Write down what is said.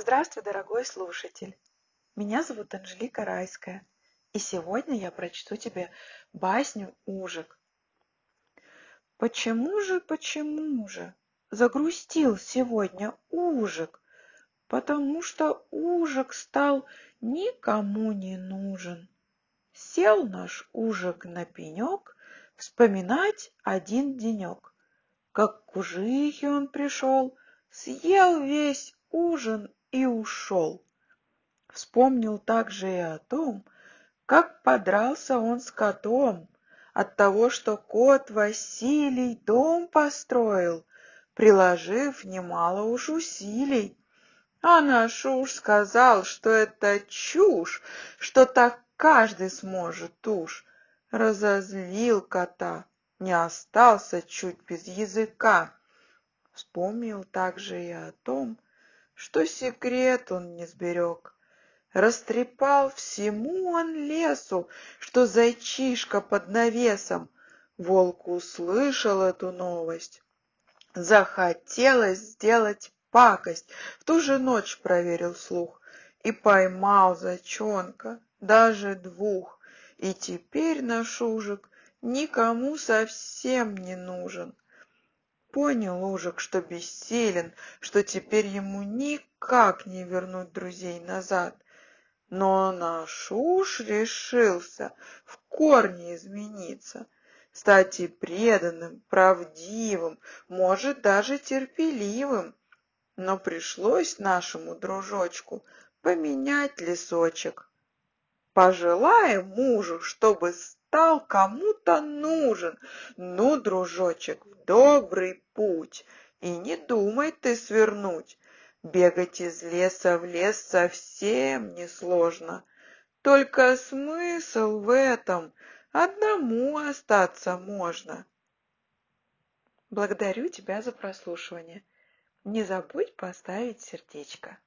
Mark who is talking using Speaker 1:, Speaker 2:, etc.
Speaker 1: Здравствуй, дорогой слушатель! Меня зовут Анжелика Райская, и сегодня я прочту тебе басню «Ужик». Почему же, почему же загрустил сегодня Ужик? Потому что Ужик стал никому не нужен. Сел наш Ужик на пенек вспоминать один денек. Как к Ужихе он пришел, съел весь ужин и ушел. Вспомнил также и о том, как подрался он с котом от того, что кот Василий дом построил, приложив немало уж усилий. А наш уж сказал, что это чушь, что так каждый сможет уж. Разозлил кота, не остался чуть без языка. Вспомнил также и о том, что секрет он не сберег. Растрепал всему он лесу, что зайчишка под навесом. Волк услышал эту новость. Захотелось сделать пакость, в ту же ночь проверил слух и поймал зайчонка, даже двух. И теперь наш ужик никому совсем не нужен. Понял Ужик, что бессилен, что теперь ему никак не вернуть друзей назад. Но наш уж решился в корне измениться, стать и преданным, правдивым, может, даже терпеливым. Но пришлось нашему дружочку поменять лесочек. Пожелаем мужу, чтобы стал кому-то нужен. Ну, дружочек, в добрый путь, и не думай ты свернуть. Бегать из леса в лес совсем несложно. Только смысл в этом одному остаться можно. Благодарю тебя за прослушивание. Не забудь поставить сердечко.